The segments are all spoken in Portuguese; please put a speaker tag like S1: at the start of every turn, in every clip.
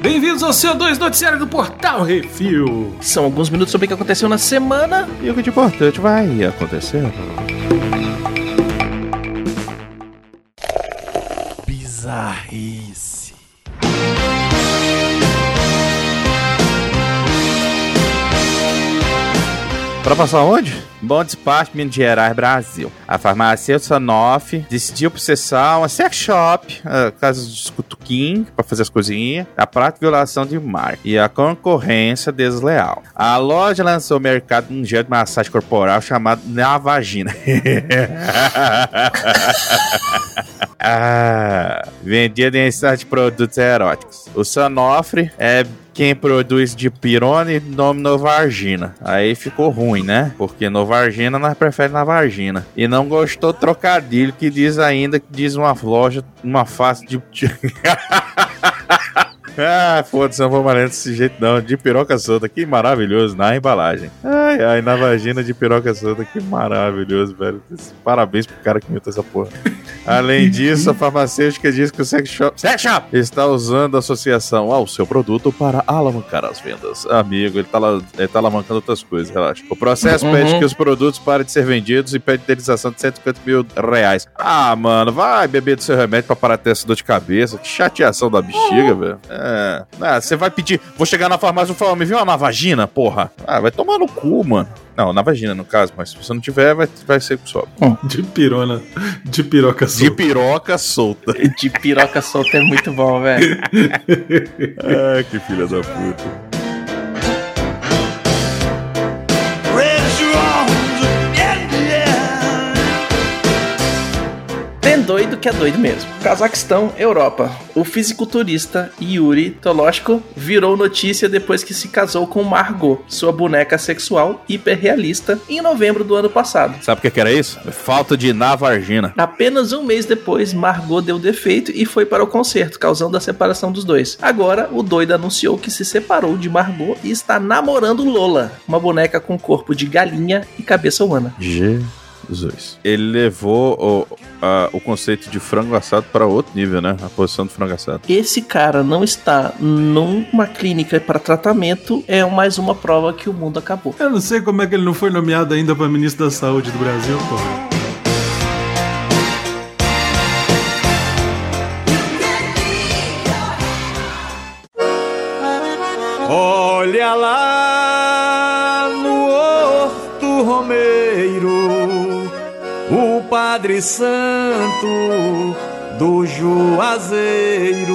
S1: Bem-vindos ao CO2 Noticiário do Portal Refil.
S2: São alguns minutos sobre o que aconteceu na semana.
S3: E o que de importante vai acontecer.
S2: Bizarrice.
S3: Pra passar onde? Bom Despacho, Minas Gerais, Brasil. A farmacêutica Sanofi decidiu processar uma sex shop, a casa dos cutuquim, pra fazer as coisinhas, a prática de violação de marca e a concorrência desleal. A loja lançou ao mercado um gel de massagem corporal chamado Na Vagina. ah, vendia densidade de produtos eróticos. O Sanofre é quem produz de pirone, nome Novargina. Aí ficou ruim, né? Porque Novargina nós prefere na vagina. E não gostou trocadilho que diz ainda que diz uma loja, uma face de. Ah, foda-se, não vou mais desse jeito não. De piroca solta, que maravilhoso na embalagem. Ai, ai, na vagina de piroca solta, que maravilhoso, velho. Parabéns pro cara que inventou essa porra. Além disso, a farmacêutica diz que o sex shop, sex shop está usando a associação ao seu produto para alavancar as vendas. Amigo, ele tá, lá, ele tá alavancando outras coisas, relaxa. O processo
S2: Uhum.
S3: pede que os produtos parem de ser vendidos e pede indenização de 150 mil reais. Ah, mano, vai beber do seu remédio pra parar de ter essa dor de cabeça. Que chateação da bexiga, velho. É. Ah, você vai pedir. Vou chegar na farmácia e falar, me viu uma na vagina, porra? Ah, vai tomar no cu, mano. Não, na vagina, no caso, mas se você não tiver, vai, vai ser só.
S1: De pirona. De piroca
S3: De
S1: solta.
S3: piroca solta.
S2: De piroca solta é muito bom, velho.
S3: Ah, que filha da puta.
S2: Doido que é doido mesmo. Cazaquistão, Europa. O fisiculturista Yuri Toloshko virou notícia depois que se casou com Margot, sua boneca sexual hiperrealista, em novembro do ano passado.
S3: Sabe o que, era isso? Falta de navargina.
S2: Apenas um mês depois, Margot deu defeito e foi para o concerto, causando a separação dos dois. Agora, o doido anunciou que se separou de Margot e está namorando Lola, uma boneca com corpo de galinha e cabeça humana.
S3: Jesus. Ele levou o, a- o conceito de frango assado para outro nível, né? A posição do frango assado.
S2: Esse cara não está numa clínica para tratamento, é mais uma prova que o mundo acabou.
S1: Eu não sei como é que ele não foi nomeado ainda pra ministro da Saúde do Brasil, porra.
S4: Olha lá Padre Santo do Juazeiro.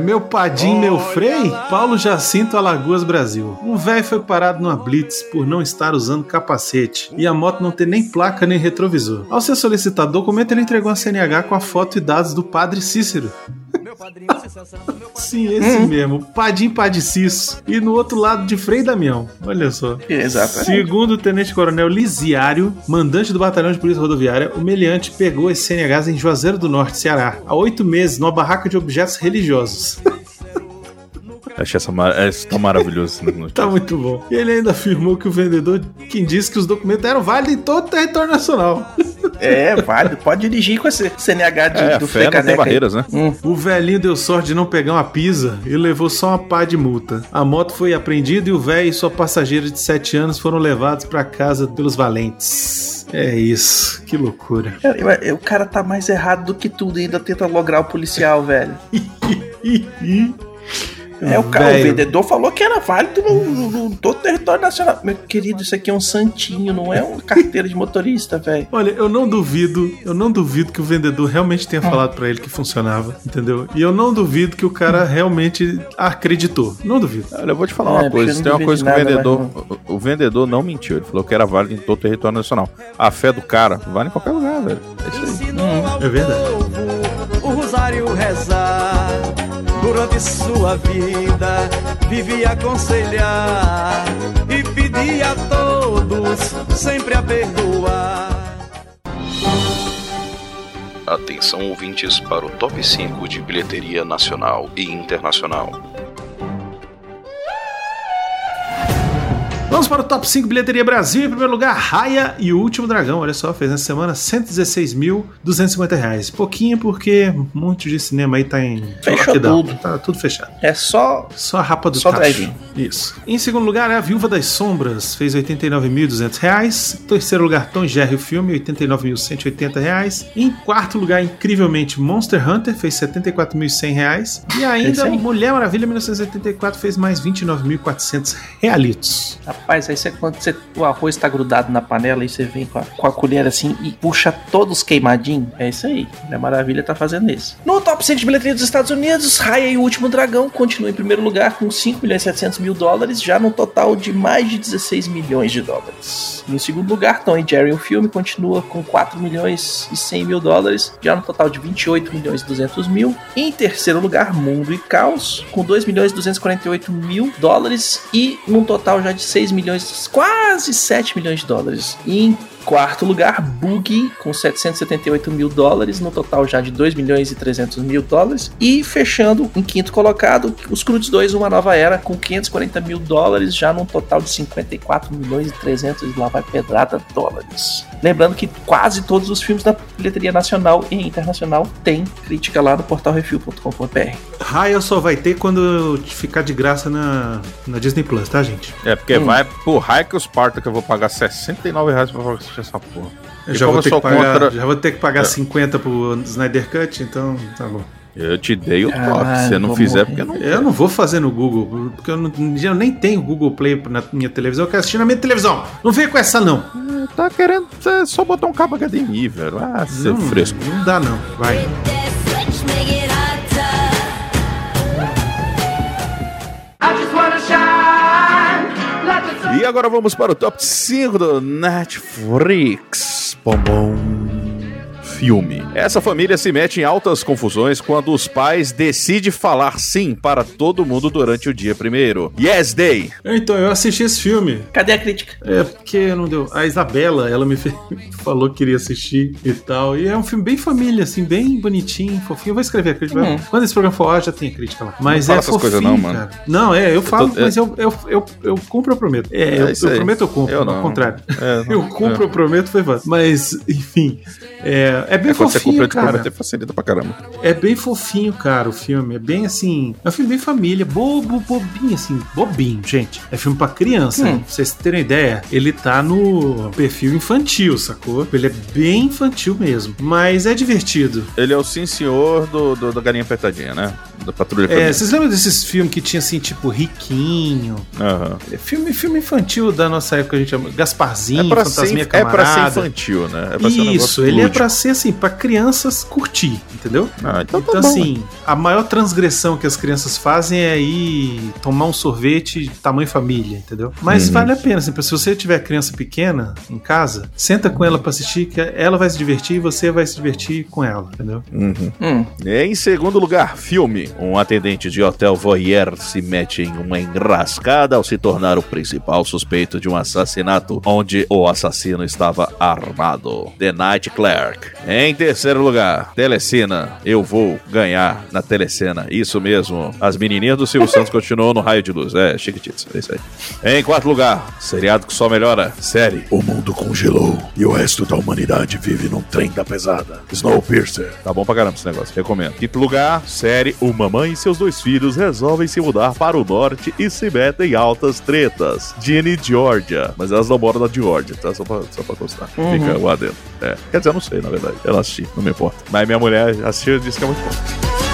S1: Meu padim, meu frei, Paulo Jacinto Alagoas, Brasil. Um velho foi parado numa blitz por não estar usando capacete e a moto não ter nem placa nem retrovisor. Ao ser solicitado documento, ele entregou a CNH com a foto e dados do padre Cícero. Sim, esse mesmo, Padim Padiciço. E no outro lado de Frei Damião. Olha só.
S2: Exatamente.
S1: Segundo o Tenente Coronel Lisiário, mandante do Batalhão de Polícia Rodoviária, o meliante pegou esse CNHs em Juazeiro do Norte, Ceará, há oito meses, numa barraca de objetos religiosos.
S3: Achei essa, mar... essa tá maravilhoso. notícia.
S1: Tá muito bom. E ele ainda afirmou que o vendedor, quem disse que os documentos eram válidos em todo o território nacional.
S2: É, válido. Pode dirigir com esse CNH de,
S3: É,
S2: do
S3: fé não tem barreiras, né?
S1: O velhinho deu sorte de não pegar uma pisa e levou só uma pá de multa. A moto foi apreendida e o velho e sua passageira de 7 anos foram levados pra casa pelos valentes. É isso, que loucura.
S2: Cara, eu- eu- o cara tá mais errado do que tudo e ainda tenta lograr o policial, velho. É, o, cara, o vendedor falou que era válido no, no, no todo o território nacional. Meu querido, isso aqui é um santinho, não é uma carteira de motorista, velho.
S1: Olha, eu não duvido, eu não duvido que o vendedor realmente tenha falado pra ele que funcionava, entendeu? E eu não duvido que o cara realmente acreditou. Não duvido.
S3: Olha, eu vou te falar
S2: É,
S3: uma
S2: porque
S3: coisa. Tem uma coisa que o vendedor. O, o vendedor não mentiu. Ele falou que era válido em todo o território nacional. A fé do cara vale em qualquer lugar, velho. É isso aí.
S4: Ao
S1: é verdade.
S4: o rosário rezar. Durante sua vida, vivia aconselhar e pedia a todos sempre a perdoar.
S5: Atenção ouvintes para o top 5 de bilheteria nacional e internacional.
S1: Vamos para o top 5 bilheteria Brasil. Em primeiro lugar, Raia e o Último Dragão. Olha só, fez nessa semana 116.250 reais. Pouquinho porque muito de cinema aí tá em
S2: Fechou
S1: lockdown.
S2: tudo.
S1: Tá tudo fechado.
S2: É só.
S1: Só a rapa do
S2: Só.
S1: Isso. Em segundo lugar, é a Viúva das Sombras, fez 89.200 reais. Em terceiro lugar, Tom e Jerry, o filme, 89.180 reais. Em quarto lugar, incrivelmente, Monster Hunter, fez 74.100 reais. E ainda. Mulher Maravilha, 1984, fez mais R$ 29.400 realitos.
S2: Rapaz, aí você, quando você, o arroz tá grudado na panela e você vem com a, com a colher assim e puxa todos queimadinhos. É isso aí. Mulher Maravilha tá fazendo isso. No top 100 de bilheteria dos Estados Unidos, Raya e o Último Dragão continua em primeiro lugar com 5 milhões e 700 mil dólares, já no total de mais de 16 milhões de dólares. No segundo lugar, Tom e Jerry, o filme, continua com 4 milhões e 100 mil dólares, já no total de 28 milhões e 200 mil. Em terceiro lugar, Mundo e Caos, com 2 milhões e 248 mil dólares e num total já de 6 milhões, quase 7 milhões de dólares. Em quarto lugar, Boogie, com 778 mil dólares, no total já de 2 milhões e 300 mil dólares. E fechando em quinto colocado, Os Cruz 2, Uma Nova Era, com 540 mil dólares, já num total de 54 milhões e 300 e lá vai pedrada dólares. Lembrando que quase todos os filmes da bilheteria nacional e internacional têm crítica lá no portal refil.com.br.
S1: Raya só vai ter quando ficar de graça na, na Disney Plus, tá, gente?
S3: É, porque
S2: Hum.
S3: vai pro raio que os parta que eu vou pagar 69 reais pra assistir essa porra.
S1: Eu já vou,
S3: eu
S1: ter que pagar,
S3: contra-
S1: já vou ter que pagar
S3: É.
S1: 50 pro Snyder Cut, então tá bom.
S3: Eu te dei o toque.
S2: Caralho,
S3: Se você não fizer,
S2: morrer.
S3: porque não.
S1: Eu não vou fazer no Google, porque eu, não, eu nem tenho Google Play na minha televisão, eu quero assistir na minha televisão. Não vem com essa, não.
S3: Tá querendo é só botar um cabo HDMI, velho. Ah, seu
S1: não,
S3: fresco.
S1: Não dá, não. Vai.
S3: Agora vamos para o top 5 do Netflix. Bom, bom. Filme. Essa família se mete em altas confusões quando os pais decidem falar sim para todo mundo durante o dia primeiro. Yes Day.
S1: Então, eu assisti esse filme.
S2: Cadê a crítica?
S1: É porque não deu. A Isabela, ela me falou que queria assistir e tal. E é um filme bem família, assim, bem bonitinho, fofinho. Eu vou escrever a crítica.
S2: Uhum.
S1: Quando esse programa for, ar, já tem a crítica lá. Mas
S3: fala
S1: é
S3: essas
S1: fofinho,
S3: coisas não, mano.
S1: cara. Não, é, eu falo,
S3: tô-
S1: mas eu, eu, eu, eu compro, eu prometo. É,
S3: É
S1: eu, eu prometo, eu compro.
S3: Eu
S1: ao
S3: não.
S1: contrário.
S3: É, não.
S1: Eu compro, eu prometo, foi fácil. Mas, enfim, é, é bem
S3: É quando você
S1: fofinho,
S3: compra de
S1: cara.
S3: facilita pra caramba.
S1: É bem fofinho, cara, o filme. É bem assim. É um filme bem família, bobo, bobinho, assim, bobinho, gente. É filme pra criança.
S2: Hum.
S1: Pra vocês terem ideia, ele tá no perfil infantil, sacou? Ele é bem infantil mesmo. Mas é divertido.
S3: Ele é o sim senhor do, do- da galinha apertadinha, né? Da patrulha
S1: É, vocês lembram desses filmes que tinha assim, tipo, Riquinho?
S3: Aham.
S1: É filme, filme infantil da nossa época, a gente chama. Gasparzinho,
S3: É pra, ser,
S1: Fantasminha
S3: é pra ser
S1: Camarada.
S3: infantil, né? É pra ser um
S1: Isso, ele é
S3: lúdico.
S1: pra ser assim, pra crianças curtir, entendeu?
S3: Ah, então tá
S1: Então,
S3: bom.
S1: assim, a maior transgressão que as crianças fazem é ir tomar um sorvete tamanho família, entendeu? Mas
S3: Uhum.
S1: vale a pena, assim, se você tiver criança pequena em casa, senta com ela pra assistir, que ela vai se divertir e você vai se divertir com ela, entendeu?
S3: Uhum.
S2: Hum,
S3: Em segundo lugar, filme. Um atendente de hotel voyeur se mete em uma enrascada ao se tornar o principal suspeito de um assassinato onde o assassino estava armado. The Night Clerk. Em terceiro lugar, Telecena. Eu vou ganhar na Telecena. Isso mesmo. As menininhas do Silvio Santos continuam no raio de luz. É, chiquititas. É isso aí. Em quarto lugar, seriado que só melhora. Série.
S6: O mundo congelou e o resto da humanidade vive num trem da pesada. Snowpiercer.
S3: Tá bom pra caramba esse negócio, recomendo. Quinto lugar, série Uma Mãe e seus dois filhos resolvem se mudar para o norte e se metem em altas tretas. Ginny Georgia. Mas elas não moram na Georgia, tá? Só pra, só pra constar.
S2: Uhum.
S3: Fica o adendo. É. Quer dizer, eu não sei, na verdade. Ela assisti, não me importa. Mas minha mulher assistiu e disse que é muito bom.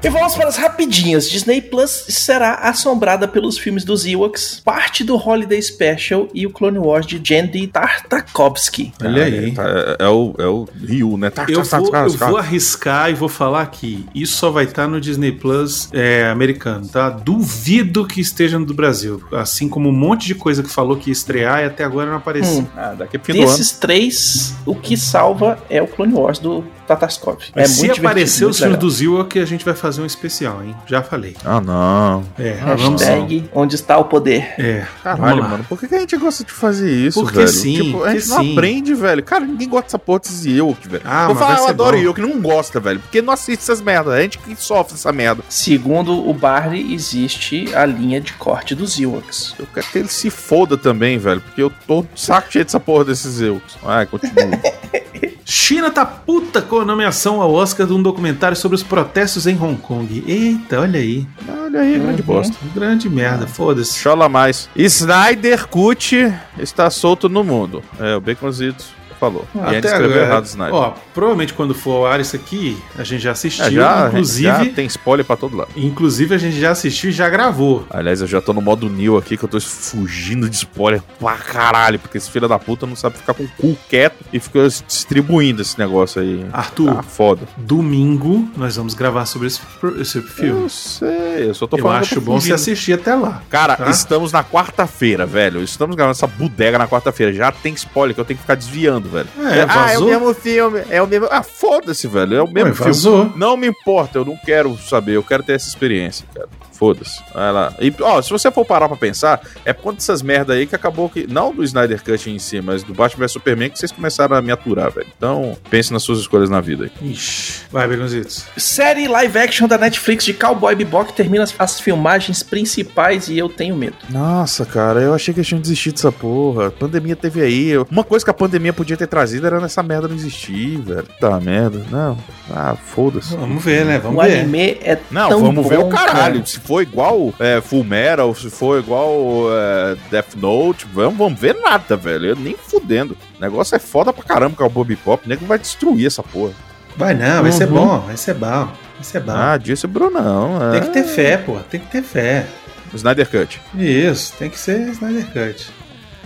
S2: E vamos para as rapidinhas. Disney Plus será assombrada pelos filmes dos Ewoks, parte do Holiday Special e o Clone Wars de Jandy Tartakovsky.
S1: Olha
S3: Ah,
S1: aí.
S3: tá, É, é o, é o Ryu, né? Tá,
S1: Eu
S3: tá,
S1: vou,
S3: tá,
S1: eu vou arriscar e vou falar que isso só vai estar no Disney Plus é, americano, tá? Duvido que esteja no do Brasil. Assim como um monte de coisa que falou que ia estrear e até agora não apareceu.
S2: Hum.
S3: Ah, daqui ano.
S2: Desses três, o que salva é o Clone Wars do Tataskov.
S1: Mas
S2: é
S1: se
S2: muito
S1: aparecer os filmes do Zillow, a gente vai fazer um especial, hein? Já falei.
S3: Ah, não.
S1: É,
S2: Hashtag onde está o poder.
S1: É,
S3: Caralho, mano, por que que a gente gosta de fazer isso,
S1: Porque
S3: velho?
S1: sim,
S3: tipo, a gente
S1: que
S3: não
S1: sim.
S3: aprende, velho. Cara, ninguém gosta dessa porra desse Yelk, velho.
S1: Ah,
S3: Vou
S1: mas
S3: falar,
S1: vai
S3: eu
S1: ser
S3: adoro
S1: bom.
S3: Yelk, não gosta, velho. Porque não assiste essas merdas. A gente que sofre essa merda.
S2: Segundo o Barney, existe a linha de corte dos Ewoks.
S3: Eu quero que ele se foda também, velho. Porque eu tô de saco cheio dessa porra desses Yelks. Vai, continua.
S1: China tá puta com a nomeação ao Oscar de um documentário sobre os protestos em Hong Kong. Eita, olha aí.
S3: Olha aí, grande bosta.
S1: Grande merda, foda-se.
S3: Chola mais. Snyder Cut está solto no mundo. É, o Baconzitos falou. e a gente escreveu errado Snyder.
S1: Ó, provavelmente quando for ao ar isso aqui, a gente já assistiu.
S3: É, já,
S1: inclusive,
S3: já tem spoiler pra todo lado.
S1: inclusive, a gente já assistiu e já gravou.
S3: Aliás, eu já tô no modo New aqui, que eu tô fugindo de spoiler pra caralho, porque esse filho da puta não sabe ficar com o cu quieto e fica distribuindo esse negócio aí.
S1: Arthur,
S3: Tá foda.
S1: domingo nós vamos gravar sobre esse, esse filme.
S3: Eu sei, eu só tô
S1: Eu
S3: falando. que
S1: acho bom você assistir até lá.
S3: Cara,
S1: tá?
S3: estamos na quarta-feira, velho. Estamos gravando essa bodega na quarta-feira. Já tem spoiler que eu tenho que ficar desviando, velho.
S1: É,
S3: ah, é o mesmo filme. É o mesmo. Ah, foda-se, velho. É o mesmo
S1: Ué,
S3: filme.
S1: vazou.
S3: Não me importa, eu não quero saber, eu quero ter essa experiência, cara. Foda-se. Vai lá. E, ó, se você for parar pra pensar, é por conta dessas merda aí que acabou que. Não do Snyder Cut em si, mas do Batman vs Superman que vocês começaram a me aturar, velho. Então, pense nas suas escolhas na vida aí.
S1: Ixi, vai, Begonzitos.
S2: Série live action da Netflix de Cowboy Bebop termina as, as filmagens principais e eu tenho medo.
S3: Nossa, cara, eu achei que eles tinham desistido dessa porra. A pandemia teve aí. Uma coisa que a pandemia podia ter trazido era nessa merda não existir, velho. Tá merda. Não. Ah, foda-se.
S1: Vamos ver, né? Vamos
S2: o
S1: ver.
S2: anime é
S3: Não,
S2: tão
S3: vamos ver
S2: bom,
S3: o caralho.
S2: cara.
S3: Se for igual é, Full Metal, se for igual é, Death Note, vamos, vamos ver nada, velho. Eu nem fudendo. O negócio é foda pra caramba com o Bob Pop. O nego vai destruir essa porra.
S1: Vai não, vai ser
S2: Uhum.
S1: bom, vai ser bom. Vai ser bom.
S3: Ah, disse o Brunão.
S1: tem
S3: é.
S1: que ter fé, pô. Tem que ter fé.
S3: Snyder Cut.
S1: Isso, tem que ser Snyder Cut.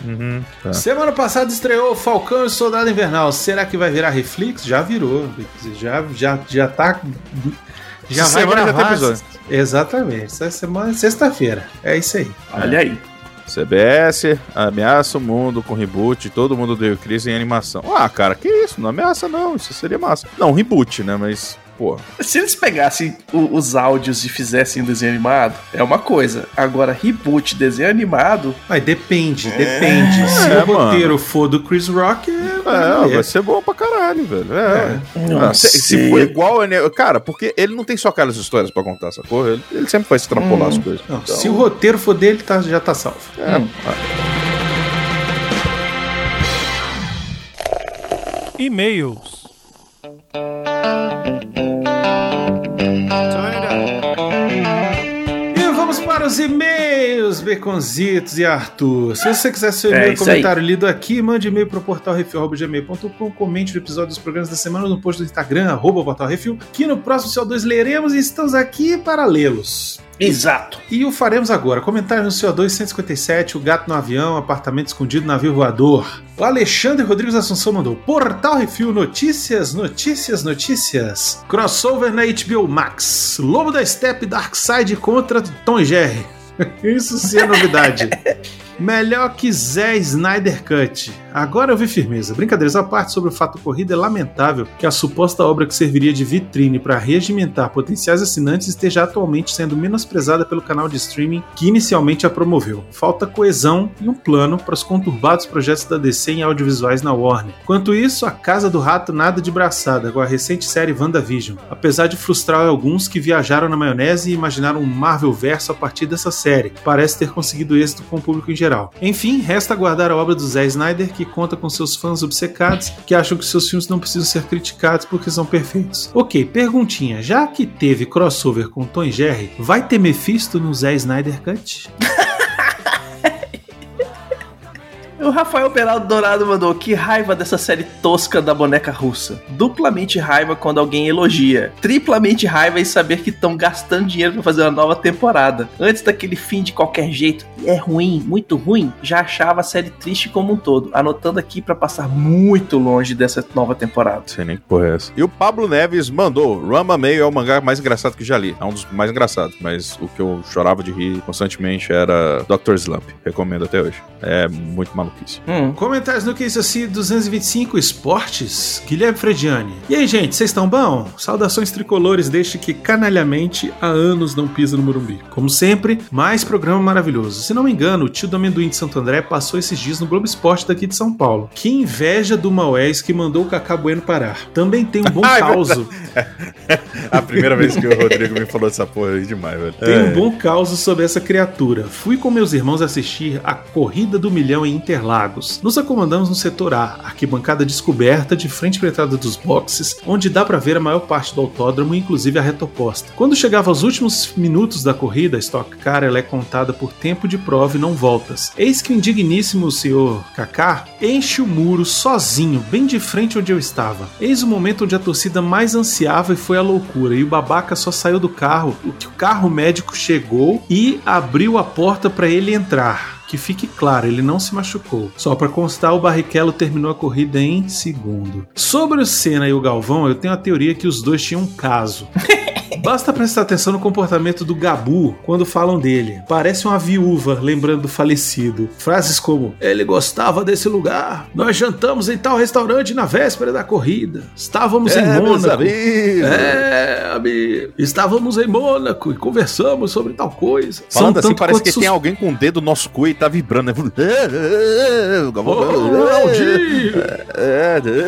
S3: Uhum, tá.
S1: Semana passada estreou Falcão e o Soldado Invernal. Será que vai virar Reflex? Já virou. Já, já, já tá. Já
S3: Essa
S1: vai
S3: semana já tem
S1: gravar.
S3: episódio.
S1: Exatamente. Essa semana é sexta-feira. É isso aí.
S2: Olha aí.
S3: CBS ameaça o mundo com reboot, todo mundo deu crise em animação. Ah, cara, que isso? Não ameaça não, isso seria massa. Não, reboot, né? Mas, pô.
S2: Se eles pegassem o- os áudios e fizessem desenho animado, é uma coisa. Agora, reboot, desenho animado,
S1: Mas depende, depende. Se
S3: É,
S1: o roteiro for do Chris Rock, é.
S3: É,
S1: vai
S3: ser bom pra caralho, velho. É.
S2: Não
S3: Ah, se, se for igual, né? cara, porque ele não tem só aquelas histórias pra contar, sacou? Ele, ele sempre vai extrapolar as coisas.
S1: Não,
S3: Então,
S1: Se o roteiro for dele, tá, já tá salvo.
S3: é,
S2: Hum.
S7: E-mails.
S1: E vamos para os e-mails, Beconzitos e Arthur. Se você quiser seu
S2: É
S1: e-mail
S2: isso
S1: comentário lido aqui, mande e-mail para o portal refil.gmail.com, comente o episódio dos programas da semana no post do Instagram, arroba portal refil, que no próximo CO2 leremos e estamos aqui para lê-los.
S2: Exato.
S1: E o faremos agora. Comentário no CO2 157, o gato no avião, apartamento escondido, navio voador. O Alexandre Rodrigues Assunção mandou Portal Refil, notícias, notícias, notícias. Crossover na HBO Max. Lobo da Steppe Darkseid contra Tom Jerry. Isso sim é novidade. Melhor que Zé Snyder Cut. Agora eu vi firmeza. Brincadeiras à parte sobre o fato ocorrido, é lamentável que a suposta obra que serviria de vitrine para regimentar potenciais assinantes esteja atualmente sendo menosprezada pelo canal de streaming que inicialmente a promoveu. Falta coesão e um plano para os conturbados projetos da DC em audiovisuais na Warner. Quanto isso, a Casa do Rato nada de braçada com a recente série WandaVision, apesar de frustrar alguns que viajaram na maionese e imaginaram um Marvel verso a partir dessa série. Parece ter conseguido êxito com o público em geral. Enfim, resta aguardar a obra do Zé Snyder, que conta com seus fãs obcecados que acham que seus filmes não precisam ser criticados porque são perfeitos. Ok, perguntinha: já que teve crossover com Tom e Jerry, vai ter Mephisto no Zé Snyder Cut?
S2: O Rafael Beraldo Dourado mandou que raiva dessa série tosca da boneca russa. Duplamente raiva quando alguém elogia. Triplamente raiva em saber que estão gastando dinheiro pra fazer uma nova temporada. Antes daquele fim de qualquer jeito, é ruim, muito ruim, já achava a série triste como um todo. Anotando aqui pra passar muito longe dessa nova temporada.
S3: Sei nem que porra é essa. E o Pablo Neves mandou: Rama Meio é o mangá mais engraçado que já li. É um dos mais engraçados, mas o que eu chorava de rir constantemente era Dr. Slump. Recomendo até hoje. É muito maluco.
S2: Hum.
S1: Comentários no que isso assim 225 Esportes, Guilherme Frediani. E aí, gente, vocês estão bom? Saudações tricolores, deixe que canalhamente há anos não pisa no Morumbi. Como sempre, mais programa maravilhoso. Se não me engano, o tio do amendoim de Santo André passou esses dias no Globo Esporte daqui de São Paulo. Que inveja do Maués que mandou o Cacá Bueno parar. Também tem um bom causo.
S3: A primeira vez que o Rodrigo me falou dessa porra aí demais, velho.
S1: Tem
S3: É.
S1: um bom caos sobre essa criatura. Fui com meus irmãos assistir a Corrida do Milhão em Interlagos. Nos acomodamos no setor A, arquibancada descoberta de frente para a entrada dos boxes, onde dá para ver a maior parte do autódromo, inclusive a reta oposta. Quando chegava aos últimos minutos da corrida, a Stock Car ela é contada por tempo de prova e não voltas. Eis que o indigníssimo senhor Kaká enche o muro sozinho, bem de frente onde eu estava. Eis o momento onde a torcida mais ansiava e foi a loucura, e o babaca só saiu do carro, o que o carro médico chegou e abriu a porta para ele entrar. Que fique claro, ele não se machucou. Só para constar, o Barrichello terminou a corrida em segundo. Sobre o Senna e o Galvão, eu tenho a teoria que os dois tinham um caso. Basta prestar atenção no comportamento do Gabu quando falam dele. Parece uma viúva lembrando do falecido. Frases como: Ele gostava desse lugar. Nós jantamos em tal restaurante na véspera da corrida. Estávamos em
S3: meus
S1: Mônaco. É, amigo. Estávamos em Mônaco e conversamos sobre tal coisa.
S3: Falando assim,
S1: tanto
S3: parece que
S1: sus-
S3: tem alguém com o dedo no nosso cu e tá vibrando, né?
S1: Ô, Ronaldinho!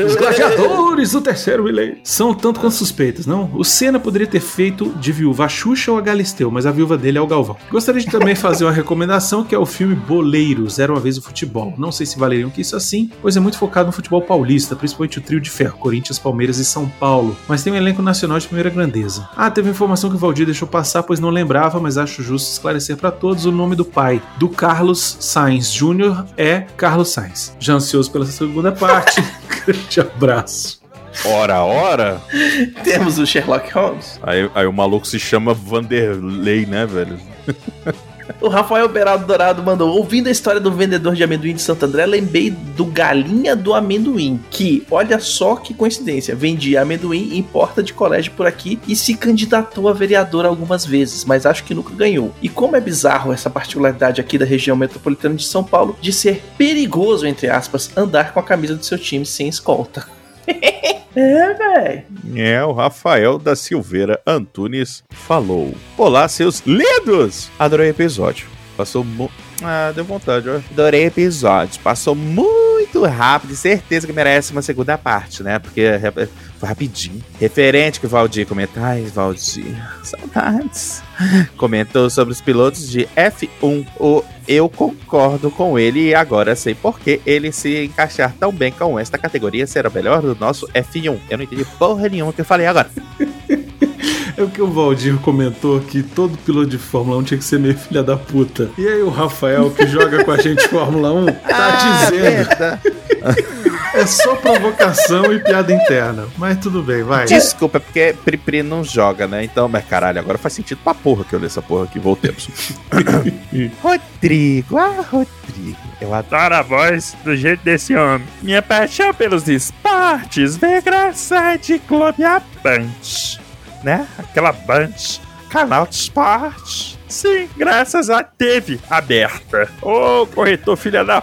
S1: Os gladiadores do terceiro milênio são tanto quanto suspeitas, não? O Senna poderia ter feito de viúva a Xuxa ou a Galisteu, mas a viúva dele é o Galvão. Gostaria de também fazer uma recomendação que é o filme Boleiros, Era Uma Vez o Futebol. Não sei se valeriam que isso assim, pois é muito focado no futebol paulista, principalmente o trio de ferro, Corinthians, Palmeiras e São Paulo, mas tem um elenco nacional de primeira grandeza. Ah, teve informação que o Valdir deixou passar, pois não lembrava, mas acho justo esclarecer para todos o nome do pai, do Carlos Sainz Júnior, é Carlos Sainz. Já ansioso pela segunda parte, grande abraço.
S3: Ora, ora.
S2: Temos o Sherlock Holmes.
S3: Aí, aí o maluco se chama Vanderlei, né, velho?
S2: O Rafael Berado Dourado mandou: Ouvindo a história do vendedor de amendoim de Santo André, lembrei do Galinha do Amendoim, que, olha só que coincidência, vendia amendoim em porta de colégio por aqui e se candidatou a vereador algumas vezes, mas acho que nunca ganhou. E como é bizarro essa particularidade aqui da região metropolitana de São Paulo de ser perigoso, entre aspas, andar com a camisa do seu time sem escolta. é, velho.
S3: É, o Rafael da Silveira Antunes falou. Olá, seus lindos! Adorei o episódio. Passou mu... Ah, deu vontade, ó. Adorei o episódio. Passou muito rápido e certeza que merece uma segunda parte, né? Porque é- é- rapidinho. Referente que o Valdir comentou. Ai, Valdir, saudades. Comentou sobre os pilotos de F1. O, eu concordo com ele e agora sei por que ele se encaixar tão bem com esta categoria será melhor do nosso F1. Eu não entendi porra nenhuma que eu falei agora.
S1: É o que o Valdir comentou que todo piloto de Fórmula 1 tinha que ser meio filha da puta. E aí o Rafael, que joga com a gente Fórmula 1, tá dizendo. É só provocação e piada interna. Mas tudo bem, vai.
S3: Desculpa, é porque Pripri não joga, né? Então, mas caralho, agora faz sentido pra porra que eu li essa porra aqui. Voltemos. Rodrigo, ah, Rodrigo. Eu adoro a voz do jeito desse homem. Minha paixão pelos esportes vem graças de Clube a Band, né? Aquela Band, canal de esporte. Sim, graças a TV aberta. Ô, corretor filha da.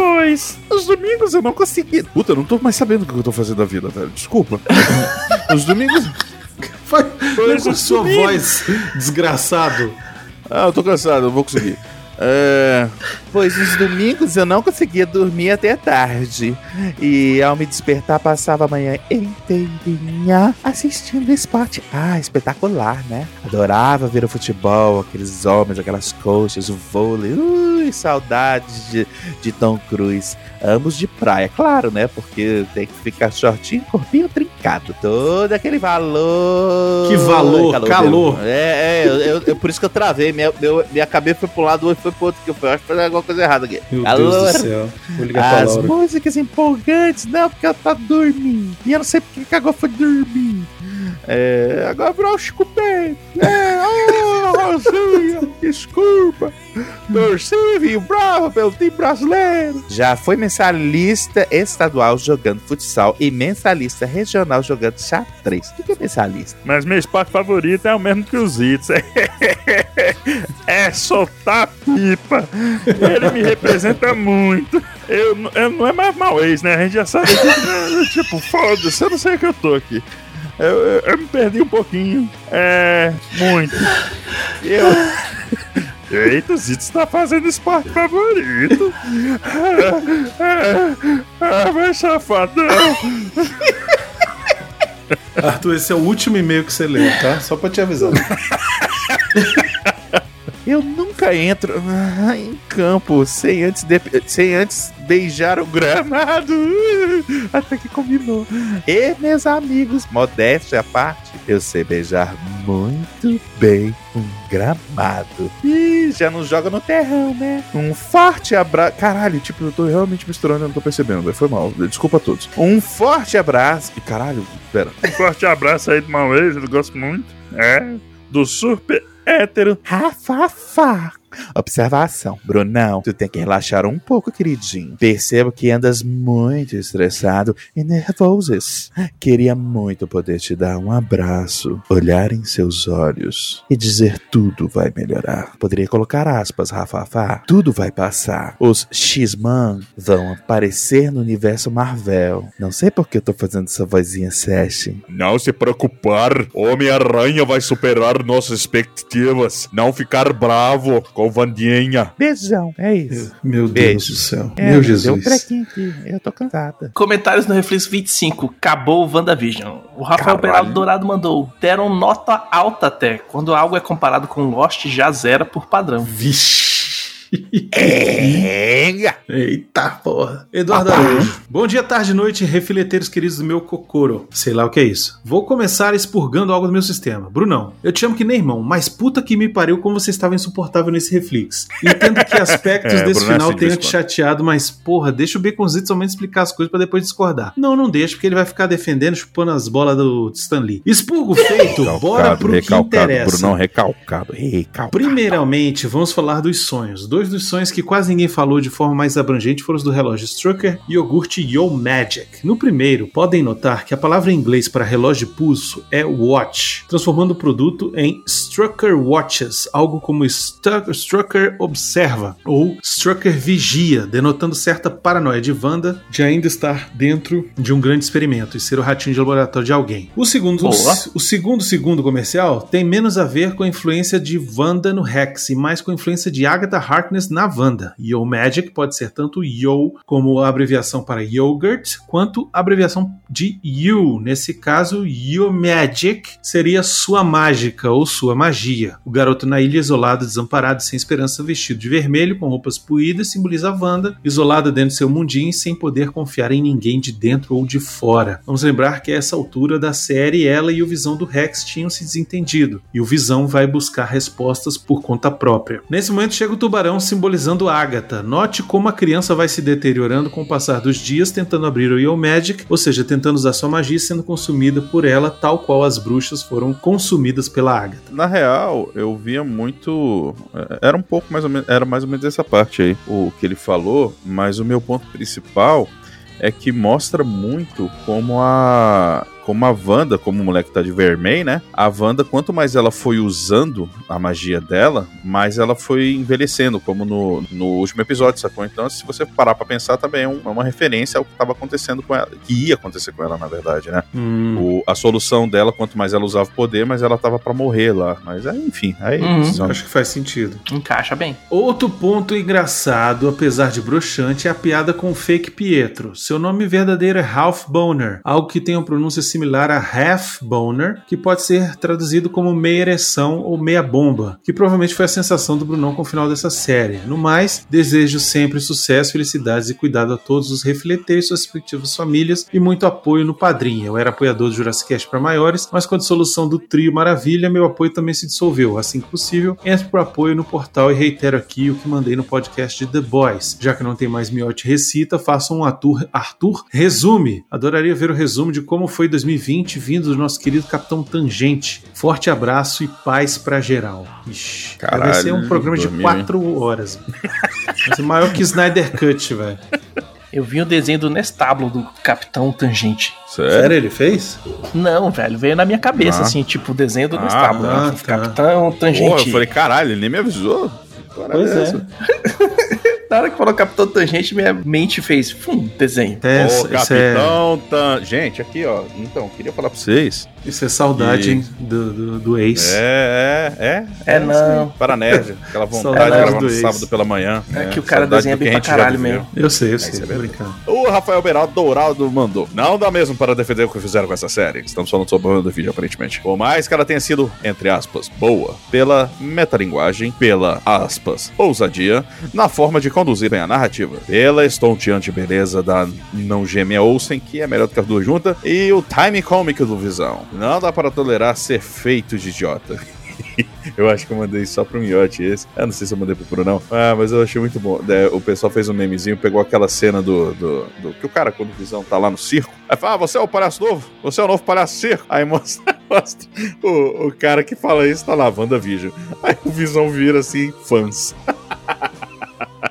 S3: Pois, nos domingos eu não consegui. Puta, eu não tô mais sabendo o que eu tô fazendo da vida, velho. Desculpa. Os domingos.
S1: Foi
S3: Pois
S1: com sua voz, desgraçado.
S3: Ah, eu tô cansado, eu vou conseguir. É... Pois nos domingos eu não conseguia dormir até tarde. E ao me despertar, passava a manhã inteirinha assistindo esporte. Ah, espetacular, né? Adorava ver o futebol, aqueles homens, aquelas coxas, o vôlei. Ui, saudades de, de Tom Cruise. Ambos de praia, claro, né? Porque tem que ficar shortinho, corpinho trincado. Todo aquele valor.
S1: Que valor, calor.
S3: mesmo. É, é, eu, eu- eu- por isso que eu travei. Minha, meu- minha cabeça foi pro lado e foi pro outro. Que eu fui, acho que foi alguma coisa errada aqui.
S1: Meu
S3: Calor.
S1: Deus do céu. Vou ligar pra
S3: As
S1: Laura.
S3: músicas empolgantes, não, porque ela tá dormindo. E eu não sei porque que agora foi dormir. É, agora virou o Chico Bento. É, oh, Rosinha. Desculpa. Torci Rio Bravo pelo time brasileiro. Já foi mensalista estadual jogando futsal e mensalista regional jogando xadrez. O que é mensalista?
S7: Mas meu esporte favorito é o mesmo que os hits. É soltar pipa. Ele me representa muito. Eu, eu não é mais mal ex, né? A gente já sabe que, tipo, foda-se, eu não sei o que eu tô aqui. Eu, eu- eu me perdi um pouquinho. É. Muito. Eu. Eita, o Zito tá fazendo esporte favorito. Ah, ah, vai safadão.
S1: Arthur, esse é o último e-mail que você leu, tá? Só pra te avisar.
S3: Eu nunca entro ah, em campo sem antes, de- sem antes beijar o gramado. Até que combinou. E, meus amigos, modéstia à parte, eu sei beijar muito bem um gramado. Ih, já não joga no terrão, né? Um forte abraço. Caralho, tipo, eu tô realmente misturando, eu não tô percebendo. Foi mal. Desculpa a todos. Um forte abraço. E caralho, pera.
S7: Um forte abraço aí do vez, eu gosto muito. É. Do super hétero.
S3: Rafafa. Observação, Brunão, tu tem que relaxar um pouco, queridinho. Percebo que andas muito estressado e nervoso. Queria muito poder te dar um abraço, olhar em seus olhos e dizer tudo vai melhorar. Poderia colocar aspas, Rafafa. Tudo vai passar. Os X-Man vão aparecer no universo Marvel. Não sei por que eu tô fazendo essa vozinha Sash.
S6: Não se preocupar, Homem-Aranha vai superar nossas expectativas. Não ficar bravo com Vandinha.
S3: Beijão, é isso.
S1: Meu Deus
S3: Beijo.
S1: do céu.
S3: É,
S1: Meu
S3: Deu um
S1: Jesus.
S3: trequinho aqui. Eu tô cansada.
S2: Comentários no Reflex 25. Acabou o WandaVision. O Rafael
S3: Caralho.
S2: Peraldo Dourado mandou. Deram nota alta até. Quando algo é comparado com Lost, já zera por padrão.
S1: Vixe.
S3: Venga!
S1: Eita porra. Eduardo Araújo. Bom dia, tarde e noite, refileteiros queridos do meu Cocoro. Sei lá o que é isso. Vou começar expurgando algo do meu sistema. Brunão, eu te amo que nem irmão, mas puta que me pariu como você estava insuportável nesse reflex. Entendo que aspectos
S3: É,
S1: desse
S3: Bruno é
S1: final
S3: assim de
S1: tenham te chateado, mas porra, deixa o Baconzitos ao menos explicar as coisas pra depois discordar. Não, não deixa, porque ele vai ficar defendendo, chupando as bolas do Stan Lee. Expurgo feito, bora pro que
S3: recalcado.
S1: interessa.
S3: Brunão recalcado. Recalcado.
S1: Primeiramente, vamos falar dos sonhos. Dois dos sonhos que quase ninguém falou de forma mais abrangente foram os do relógio Strucker e iogurte Yo Magic. No primeiro, podem notar que a palavra em inglês para relógio de pulso é watch, transformando o produto em Strucker Watches, algo como Strucker Observa ou Strucker Vigia, denotando certa paranoia de Wanda de ainda estar dentro de um grande experimento e ser o ratinho de laboratório de alguém. O segundo,
S2: Boa.
S1: o segundo segundo comercial tem menos a ver com a influência de Wanda no Rex e mais com a influência de Agatha Harkness na Wanda. Yo Magic pode ser tanto Yo como a abreviação para Yogurt, quanto a abreviação de You. Nesse caso, Yo Magic seria sua mágica ou sua magia. O garoto na ilha isolado, desamparado sem esperança, vestido de vermelho, com roupas puídas, simboliza a Wanda, isolada dentro de seu mundinho e sem poder confiar em ninguém de dentro ou de fora. Vamos lembrar que a essa altura da série, ela e o Visão do Rex tinham se desentendido, e o Visão vai buscar respostas por conta própria. Nesse momento chega o tubarão simbolizando Agatha. Note como a criança vai se deteriorando com o passar dos dias, tentando abrir o Yo Magic, ou seja, tentando usar sua magia sendo consumida por ela, tal qual as bruxas foram consumidas pela Agatha.
S3: Na real, eu via muito. é, Era um pouco mais ou menos. Era mais ou menos essa parte aí, o que ele falou, mas o meu ponto principal é que mostra muito como a. Como a Wanda, como o moleque tá de vermelho, né? A Wanda, quanto mais ela foi usando a magia dela, mais ela foi envelhecendo, como no, no último episódio, sacou? Então, se você parar pra pensar, também é é uma referência ao que tava acontecendo com ela, que ia acontecer com ela, na verdade, né?
S1: Hum.
S3: O- a solução dela, quanto mais ela usava o poder, mais ela tava pra morrer lá. Mas aí, enfim, aí
S2: Uhum.
S3: decisão.
S1: Acho que faz sentido.
S2: Encaixa bem.
S1: Outro ponto engraçado, apesar de broxante, é a piada com o fake Pietro. Seu nome verdadeiro é Ralph Boner, algo que tem uma pronúncia similar a Half Boner, que pode ser traduzido como meia ereção ou meia bomba, que provavelmente foi a sensação do Brunão com o final dessa série. No mais, desejo sempre sucesso, felicidades e cuidado a todos os refleteiros, suas respectivas famílias e muito apoio no Padrinho. Eu era apoiador do Jurassic para maiores, mas com a dissolução do trio Maravilha, meu apoio também se dissolveu. Assim que possível, entre por apoio no portal e reitero aqui o que mandei no podcast de The Boys. Já que não tem mais miote recita, faça um Arthur, Arthur resume. Adoraria ver o resumo de como foi 2020, vindo do nosso querido Capitão Tangente. Forte abraço e paz pra geral. Ixi,
S3: Caralho,
S1: vai ser um programa de quatro horas. Vai ser maior que Snyder Cut, velho.
S2: Eu vi o desenho do Nestablo do Capitão Tangente.
S3: Sério?
S1: Sério, ele fez?
S2: Não, velho, veio na minha cabeça,
S3: Ah.
S2: assim, tipo o desenho do
S3: Ah,
S2: Nestablo.
S1: ah,
S2: né?
S1: tá.
S2: Capitão
S3: Pô,
S2: Tangente.
S3: eu falei, caralho, ele nem me avisou. Caralho,
S1: Pois é.
S2: Na hora que falou Capitão Tangente, minha mente fez, fum, desenho.
S1: É,
S3: Ô,
S1: isso, é,
S3: Capitão Tan... Gente, aqui, ó. Então, queria falar pra vocês.
S1: isso é saudade
S3: E-
S1: hein, do, do, do ex.
S3: É, é, é.
S2: É,
S3: isso
S2: não.
S3: Para nerd. Aquela vontade de gravar no sábado pela manhã.
S2: É que o cara desenha bem
S3: a
S2: pra caralho mesmo.
S1: Eu sei, eu sei,
S3: é
S1: brincando.
S3: O Rafael Beraldo Dourado mandou. Não dá mesmo para defender o que fizeram com essa série. Estamos falando sobre o vídeo, aparentemente. Por mais que ela tenha sido, entre aspas, boa, pela metalinguagem, pela, aspas, ousadia, na forma de conduzirem a narrativa, pela estonteante beleza da não gêmea Olsen, que é melhor do que as duas juntas, e o time cômico do Visão. Não dá para tolerar ser feito de idiota. Eu acho que eu mandei só pro Miotti esse. Eu não sei se eu mandei pro Bruno, não. Ah, mas eu achei muito bom. É, o pessoal fez um memezinho, pegou aquela cena do, do, do- Que o cara, quando o Visão tá lá no circo, aí fala: Ah, você é o palhaço novo? Você é o novo palhaço circo? Aí mostra, mostra o, o cara que fala isso tá lá, WandaVision. Aí o Visão vira assim, fãs.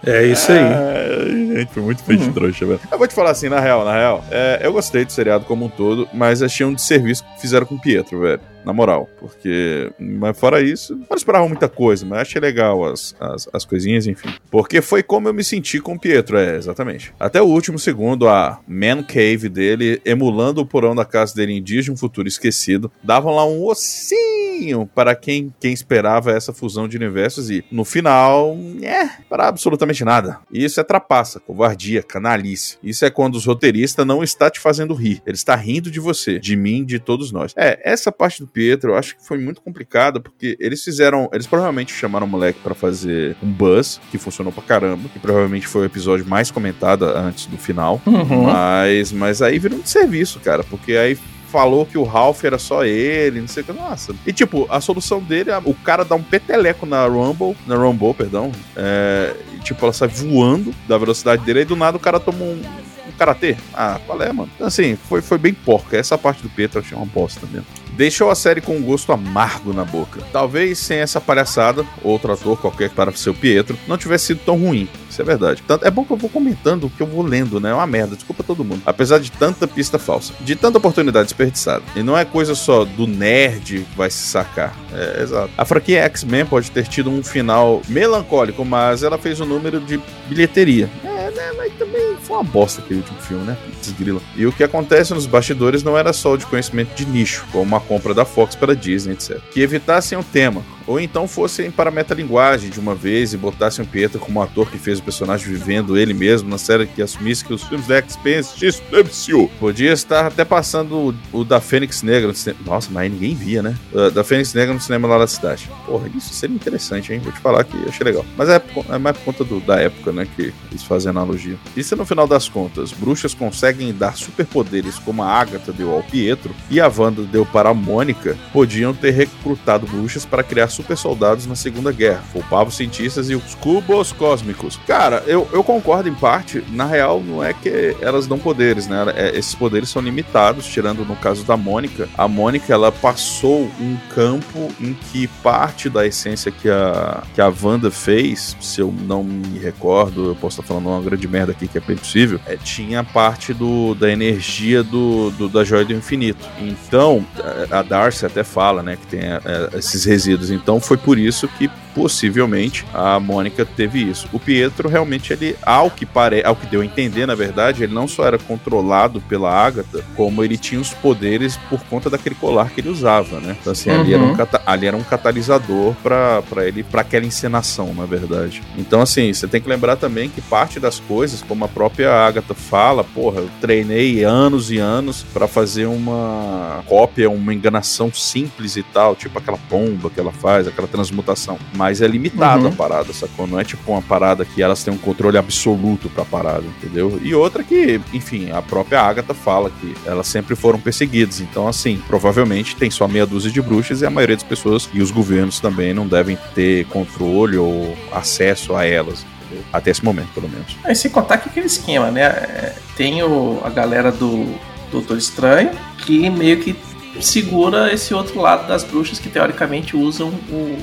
S1: É isso aí.
S3: Ai, gente, foi muito feio de trouxa, velho. Eu vou te falar assim, na real, na real, é, eu gostei do seriado como um todo, mas achei um desserviço que fizeram com o Pietro, velho. Na moral, porque. Mas fora isso, não esperava muita coisa, mas achei legal as, as, as coisinhas, enfim. Porque foi como eu me senti com o Pietro, é, exatamente. Até o último segundo, a Man Cave dele, emulando o porão da casa dele de um Futuro Esquecido, davam lá um ossinho para quem, quem esperava essa fusão de universos e, no final, é, para absolutamente nada. E isso é trapaça, covardia, canalice. Isso é quando os roteiristas não está te fazendo rir. Ele está rindo de você, de mim, de todos nós. É, essa parte do Pietro eu acho que foi muito complicada, porque eles fizeram. Eles provavelmente chamaram o moleque para fazer um buzz, que funcionou pra caramba, que provavelmente foi o episódio mais comentado antes do final.
S2: Uhum.
S3: Mas, mas aí virou um serviço, cara, porque aí falou que o Ralph era só ele, não sei o que. Nossa. E tipo, a solução dele, é o cara dá um peteleco na Rumble, na Rumble, perdão. É, e, tipo, ela sai voando da velocidade dele, e do nada o cara toma um, um karatê. Ah, qual é, mano? Então, assim, foi, foi bem porca. Essa parte do Pietro eu achei uma bosta mesmo. Deixou a série com um gosto amargo na boca. Talvez sem essa palhaçada, outro ator qualquer para ser o Pietro, não tivesse sido tão ruim. Isso é verdade. Tanto, é bom que eu vou comentando o que eu vou lendo, né? É uma merda. Desculpa todo mundo. Apesar de tanta pista falsa, de tanta oportunidade desperdiçada. E não é coisa só do nerd que vai se sacar. É, exato. A franquia X-Men pode ter tido um final melancólico, mas ela fez um número de bilheteria. É, né? Mas também foi uma bosta aquele último filme, né? Desgrila. E o que acontece nos bastidores não era só o de conhecimento de nicho, como a compra da Fox pela Disney, etc. Que evitassem o tema, ou então fossem para a metalinguagem de uma vez e botassem o Pietro como ator que fez o personagem vivendo ele mesmo na série que assumisse que os filmes da existiam. Podia estar até passando o, o da Fênix Negra no cinema. Nossa, mas ninguém via, né? Uh, da Fênix Negra no cinema lá da cidade. Porra, isso seria interessante, hein? Vou te falar que achei legal. Mas é, é mais por conta do- da época, né? Que eles fazem analogia. E se no final das contas, bruxas conseguem dar superpoderes como a Agatha deu ao Pietro e a Wanda deu para a Mônica, podiam ter recrutado bruxas para criar super soldados na Segunda Guerra, poupavam os cientistas e os cubos cósmicos. Cara, eu, eu concordo em parte, na real, não é que elas dão poderes, né? É, esses poderes são limitados, tirando no caso da Mônica. A Mônica, ela passou um campo em que parte da essência que a, que a Wanda fez, se eu não me recordo, eu posso estar falando uma grande merda aqui que é bem possível, é, tinha parte do, da energia do, do- da Joia do Infinito. Então, a a Darcy até fala, né, que tem é, esses resíduos. Então, foi por isso que possivelmente a Mônica teve isso. O Pietro realmente ele, ao que pare, ao que deu a entender, na verdade, ele não só era controlado pela Agatha, como ele tinha os poderes por conta daquele colar que ele usava, né? Então assim, ali, era um
S2: Uhum.
S3: cata- ali era um catalisador pra ele, para aquela encenação, na verdade. Então assim, você tem que lembrar também que parte das coisas, como a própria Agatha fala, porra, eu treinei anos e anos pra fazer uma cópia, uma enganação simples e tal, tipo aquela bomba que ela faz, aquela transmutação. Mas é limitada
S2: Uhum.
S3: a parada, sacou? Não é tipo uma parada que elas têm um controle absoluto pra parada, entendeu? E outra que, enfim, a própria Agatha fala que elas sempre foram perseguidas. Então, assim, provavelmente tem só meia dúzia de bruxas e a maioria das pessoas e os governos também não devem ter controle ou acesso a elas. entendeu? Até esse momento, pelo menos.
S2: Aí sem contar que aquele esquema, né? É, Tem o, a galera do Doutor Estranho, que meio que segura esse outro lado das bruxas que teoricamente usam o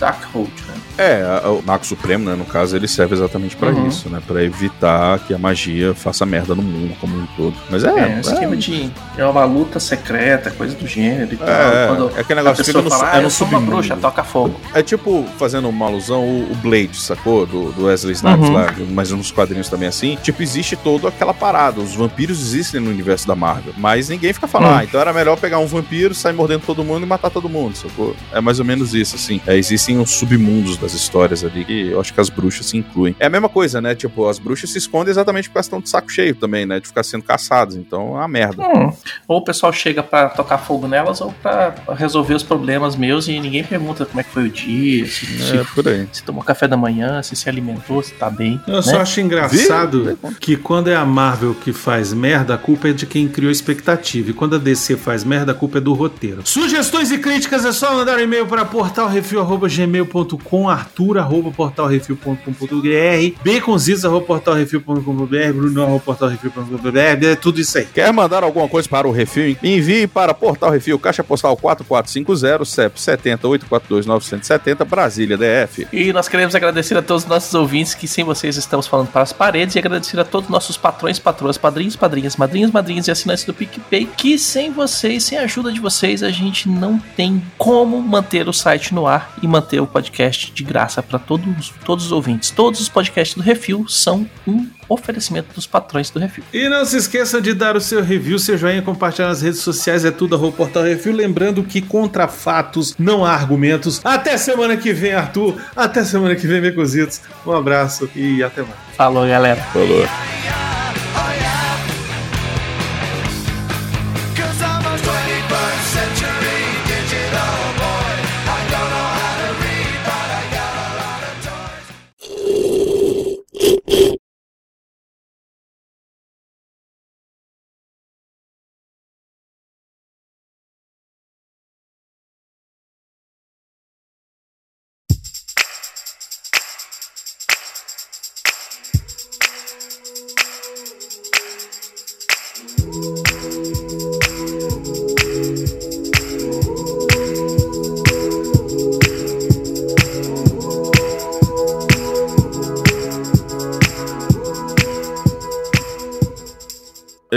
S2: Darkhold?
S3: É, o Mago Supremo, né, no caso, ele serve exatamente pra
S2: Uhum.
S3: isso, né? Pra evitar que a magia faça merda no mundo como um todo. Mas é,
S2: É, um
S3: é,
S2: esquema de. É uma luta secreta, coisa do gênero e tal.
S3: É,
S2: Quando
S3: é aquele negócio que no-
S2: fala,
S3: é
S2: ah,
S3: no
S2: eu sou uma
S3: submundo."
S2: bruxa, toca fogo.
S3: É tipo, fazendo uma alusão, o, Blade, sacou? Do, do Wesley Snipes
S2: Uhum.
S3: lá, mas nos quadrinhos também assim. Tipo, existe toda aquela parada. Os vampiros existem no universo da Marvel. Mas ninguém fica falando,
S2: Hum.
S3: ah, então era melhor pegar um vampiro, sair mordendo todo mundo e matar todo mundo, sacou? É mais ou menos isso, assim. É, existem os submundos das histórias ali que eu acho que as bruxas se incluem. É a mesma coisa, né? Tipo, as bruxas se escondem exatamente porque elas estão de saco cheio também, né? De ficar sendo caçadas. Então é uma merda.
S2: Hum. Ou o pessoal chega pra tocar fogo nelas, ou pra resolver os problemas meus e ninguém pergunta como é que foi o dia, se, se-
S3: É, por aí.
S2: se tomou café da manhã, se se alimentou, se tá bem.
S1: Eu
S2: né?
S1: só acho engraçado
S3: Viu?
S1: que quando é a Marvel que faz merda, a culpa é de quem criou a expectativa. E quando a DC faz merda, a culpa é do roteiro. Sugestões e críticas é só mandar um e-mail para portalrefil.gmail.com, arthur.portalrefil.com.br, baconzitos.portalrefil.com.br, bruno.portalrefil.com.br, é tudo isso aí.
S3: Quer mandar alguma coisa para o Refil? Envie para Portal Refil, Caixa Postal 4450, CEP 70842-970, Brasília, DF.
S2: E nós queremos agradecer a todos os nossos ouvintes que sem vocês estamos falando para as paredes e agradecer a todos os nossos patrões, patroas, padrinhos, padrinhas, madrinhas, madrinhas e assinantes do PicPay que sem vocês, sem a ajuda de vocês, a gente não tem como manter o site no ar e manter o podcast de graça para todos, todos os ouvintes. Todos os podcasts do Refil são um oferecimento dos patrões do Refil.
S1: E não se esqueça de dar o seu review, seu joinha, compartilhar nas redes sociais, é tudo arroba Portal Refil. Lembrando que contra fatos não há argumentos. Até semana que vem, Arthur. Até semana que vem, Becositos. Um abraço e até mais.
S2: Falou, galera.
S3: Falou.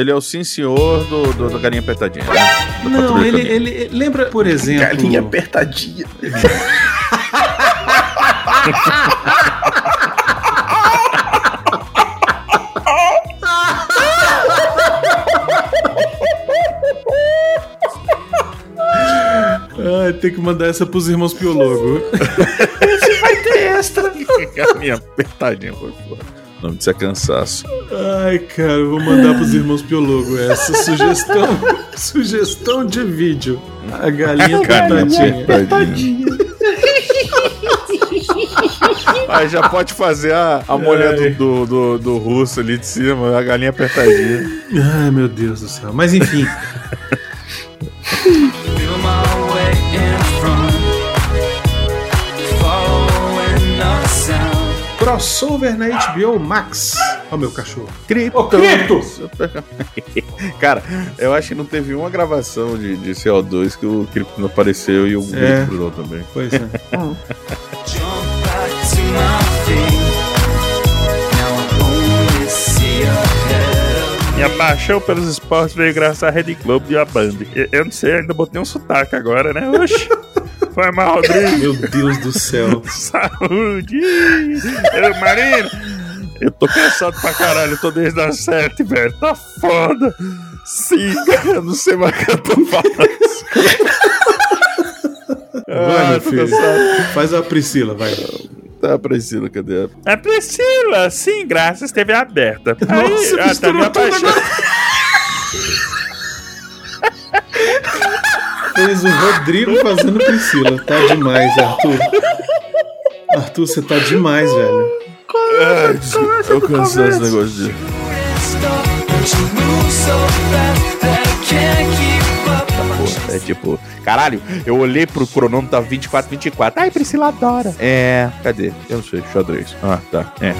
S3: Ele é o sim senhor do, do, da galinha apertadinha, né? Da
S1: Não, ele, ele, ele- lembra, por exemplo.
S2: Galinha apertadinha.
S1: Ai, tem que mandar essa pros irmãos Piologo.
S3: galinha apertadinha, foi foda. O nome disso é cansaço.
S1: Ai, cara, eu vou mandar pros irmãos Piologo essa sugestão. sugestão de vídeo. A galinha apertadinha.
S3: apertadinha. Aí já pode fazer a, a mulher do, do, do, do russo ali de cima, a galinha apertadinha.
S1: Ai, meu Deus do céu. Mas enfim. crossover na HBO Max. Ó, meu cachorro.
S3: Cripto.
S1: Ô, Cripto!
S3: Cara, eu acho que não teve uma gravação de, de CO2 que o Cripto não apareceu e o
S1: É.
S3: Bruno também.
S1: Pois é.
S4: Ahead.
S7: Minha paixão pelos esportes veio graças à Rede Globo e à Band. Eu, eu não sei, ainda botei um sotaque agora, né? Oxi. Foi mal, Rodrigo.
S1: Meu Deus do céu.
S7: Saúde! Eu, Marina, eu tô cansado pra caralho, eu tô desde as sete, velho. Tá foda. Siga, eu não sei mais o que eu tô falando.
S1: Vai,
S7: Ah,
S1: meu
S7: tô
S1: filho. Faz a Priscila, vai.
S3: Tá, Priscila, cadê?
S7: A Priscila, sim, graças, esteve aberta. Aí,
S1: Nossa,
S7: ah, tá me
S1: tudo Fez o Rodrigo fazendo Priscila. Tá demais, Arthur. Arthur, você tá demais, velho.
S3: Ai, desculpa, eu cansei esse negócio de. Pô, é tipo, caralho, eu olhei pro cronômetro, tá 24, 24. Ai, Priscila adora. É, cadê? Eu não sei, xadrez. Ah, tá. É.